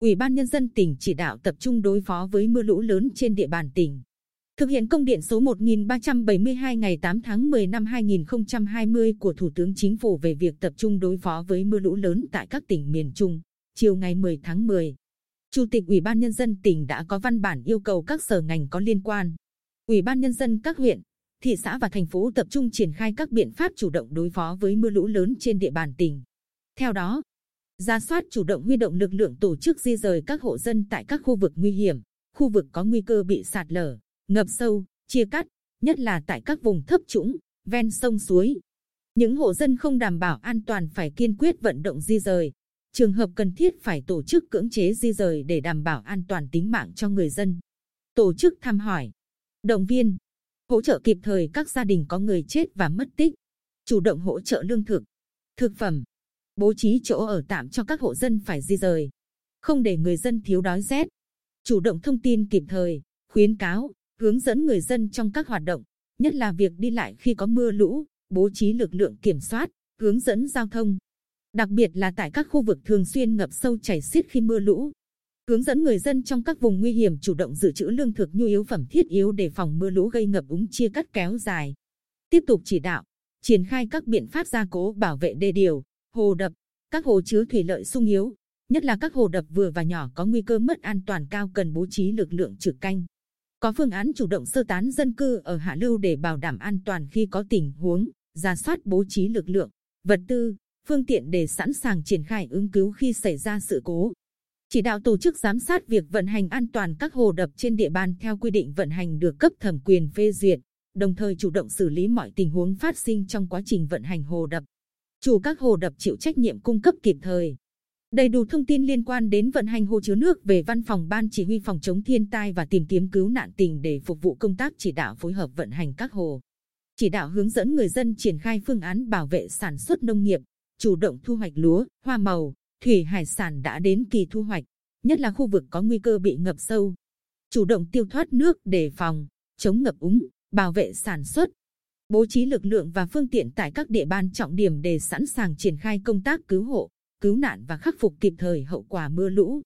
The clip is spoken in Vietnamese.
Ủy ban Nhân dân tỉnh chỉ đạo tập trung đối phó với mưa lũ lớn trên địa bàn tỉnh. Thực hiện công điện số 1372 ngày 8 tháng 10 năm 2020 của Thủ tướng Chính phủ về việc tập trung đối phó với mưa lũ lớn tại các tỉnh miền Trung, chiều ngày 10 tháng 10. Chủ tịch Ủy ban Nhân dân tỉnh đã có văn bản yêu cầu các sở ngành có liên quan. Ủy ban Nhân dân các huyện, thị xã và thành phố tập trung triển khai các biện pháp chủ động đối phó với mưa lũ lớn trên địa bàn tỉnh. Theo đó, ra soát chủ động huy động lực lượng tổ chức di rời các hộ dân tại các khu vực nguy hiểm, khu vực có nguy cơ bị sạt lở, ngập sâu, chia cắt, nhất là tại các vùng thấp trũng, ven sông suối. Những hộ dân không đảm bảo an toàn phải kiên quyết vận động di rời. Trường hợp cần thiết phải tổ chức cưỡng chế di rời để đảm bảo an toàn tính mạng cho người dân. Tổ chức thăm hỏi, động viên, hỗ trợ kịp thời các gia đình có người chết và mất tích, chủ động hỗ trợ lương thực, thực phẩm, bố trí chỗ ở tạm cho các hộ dân phải di rời, không để người dân thiếu đói rét, chủ động thông tin kịp thời, khuyến cáo, hướng dẫn người dân trong các hoạt động, nhất là việc đi lại khi có mưa lũ, bố trí lực lượng kiểm soát, hướng dẫn giao thông. Đặc biệt là tại các khu vực thường xuyên ngập sâu chảy xiết khi mưa lũ. Hướng dẫn người dân trong các vùng nguy hiểm chủ động dự trữ lương thực nhu yếu phẩm thiết yếu để phòng mưa lũ gây ngập úng chia cắt kéo dài. Tiếp tục chỉ đạo, triển khai các biện pháp gia cố bảo vệ đê điều, hồ đập, các hồ chứa thủy lợi sung yếu, nhất là các hồ đập vừa và nhỏ có nguy cơ mất an toàn cao cần bố trí lực lượng trực canh. Có phương án chủ động sơ tán dân cư ở hạ lưu để bảo đảm an toàn khi có tình huống, ra soát bố trí lực lượng, vật tư, phương tiện để sẵn sàng triển khai ứng cứu khi xảy ra sự cố. Chỉ đạo tổ chức giám sát việc vận hành an toàn các hồ đập trên địa bàn theo quy định vận hành được cấp thẩm quyền phê duyệt, đồng thời chủ động xử lý mọi tình huống phát sinh trong quá trình vận hành hồ đập. Chủ các hồ đập chịu trách nhiệm cung cấp kịp thời, Đầy đủ thông tin liên quan đến vận hành hồ chứa nước về văn phòng ban chỉ huy phòng chống thiên tai và tìm kiếm cứu nạn tỉnh để phục vụ công tác chỉ đạo phối hợp vận hành các hồ. Chỉ đạo hướng dẫn người dân triển khai phương án bảo vệ sản xuất nông nghiệp, chủ động thu hoạch lúa, hoa màu, thủy hải sản đã đến kỳ thu hoạch, nhất là khu vực có nguy cơ bị ngập sâu. Chủ động tiêu thoát nước để phòng, chống ngập úng, bảo vệ sản xuất. Bố trí lực lượng và phương tiện tại các địa bàn trọng điểm để sẵn sàng triển khai công tác cứu hộ, cứu nạn và khắc phục kịp thời hậu quả mưa lũ.